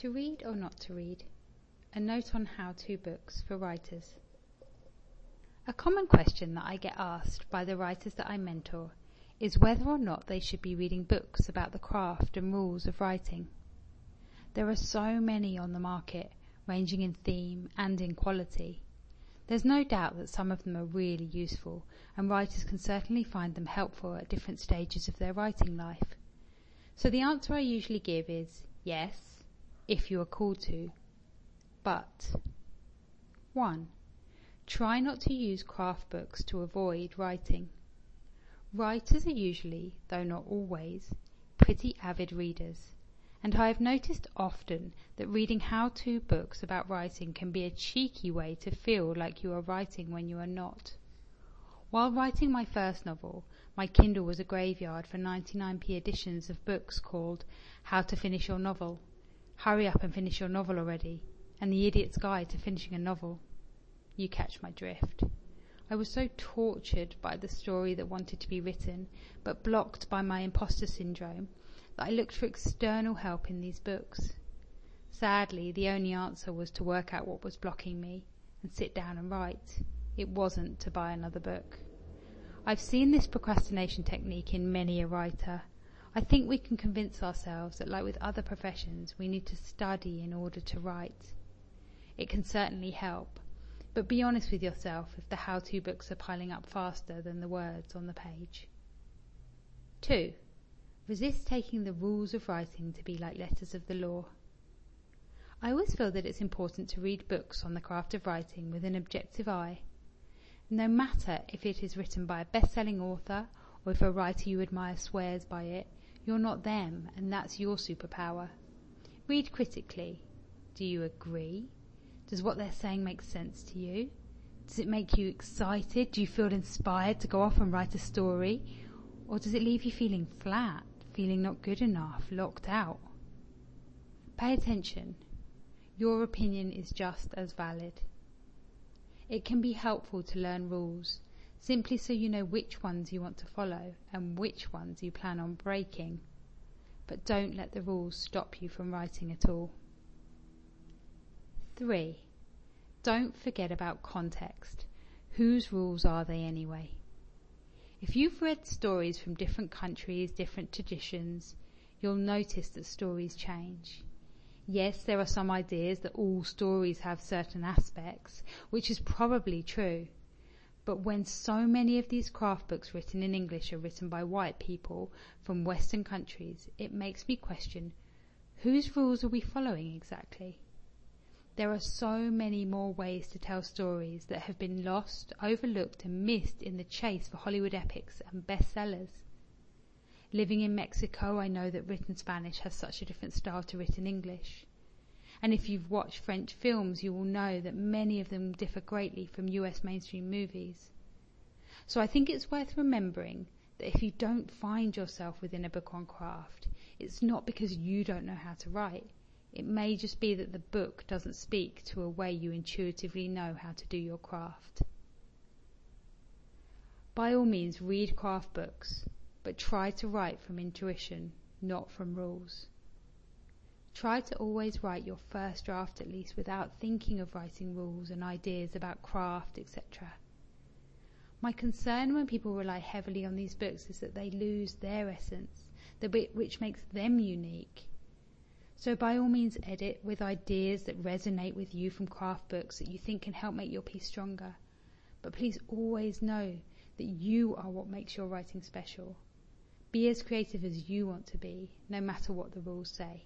To read or not to read? A note on how to books for writers. A common question that I get asked by the writers that I mentor is whether or not they should be reading books about the craft and rules of writing. There are so many on the market, ranging in theme and in quality. There's no doubt that some of them are really useful, and writers can certainly find them helpful at different stages of their writing life. So the answer I usually give is yes, if you are called to. But 1. Try not to use craft books to avoid writing. Writers are usually, though not always, pretty avid readers, and I have noticed often that reading how-to books about writing can be a cheeky way to feel like you are writing when you are not. While writing my first novel, my Kindle was a graveyard for 99p editions of books called How to Finish Your Novel, Hurry Up and Finish Your Novel Already, and The Idiot's Guide to Finishing a Novel. You catch my drift. I was so tortured by the story that wanted to be written, but blocked by my imposter syndrome, that I looked for external help in these books. Sadly, the only answer was to work out what was blocking me and sit down and write. It wasn't to buy another book. I've seen this procrastination technique in many a writer. I think we can convince ourselves that, like with other professions, we need to study in order to write. It can certainly help, but be honest with yourself if the how to books are piling up faster than the words on the page. 2. Resist taking the rules of writing to be like letters of the law. I always feel that it's important to read books on the craft of writing with an objective eye no matter if it is written by a best-selling author or if a writer you admire swears by it, you're not them, and that's your superpower. Read critically. Do you agree? Does what they're saying make sense to you? Does it make you excited? Do you feel inspired to go off and write a story? Or does it leave you feeling flat, feeling not good enough, locked out? Pay attention. Your opinion is just as valid. It can be helpful to learn rules, simply so you know which ones you want to follow and which ones you plan on breaking. But don't let the rules stop you from writing at all. 3. Don't forget about context. Whose rules are they anyway? If you've read stories from different countries, different traditions, you'll notice that stories change. Yes, there are some ideas that all stories have certain aspects, which is probably true. But when so many of these craft books written in English are written by white people from Western countries, it makes me question whose rules are we following exactly? There are so many more ways to tell stories that have been lost, overlooked, and missed in the chase for Hollywood epics and bestsellers. Living in Mexico, I know that written Spanish has such a different style to written English. And if you've watched French films, you will know that many of them differ greatly from US mainstream movies. So I think it's worth remembering that if you don't find yourself within a book on craft, it's not because you don't know how to write. It may just be that the book doesn't speak to a way you intuitively know how to do your craft. By all means, read craft books but try to write from intuition, not from rules. Try to always write your first draft at least without thinking of writing rules and ideas about craft, etc. My concern when people rely heavily on these books is that they lose their essence, the bit which makes them unique. So by all means edit with ideas that resonate with you from craft books that you think can help make your piece stronger. But please always know that you are what makes your writing special. Be as creative as you want to be, no matter what the rules say.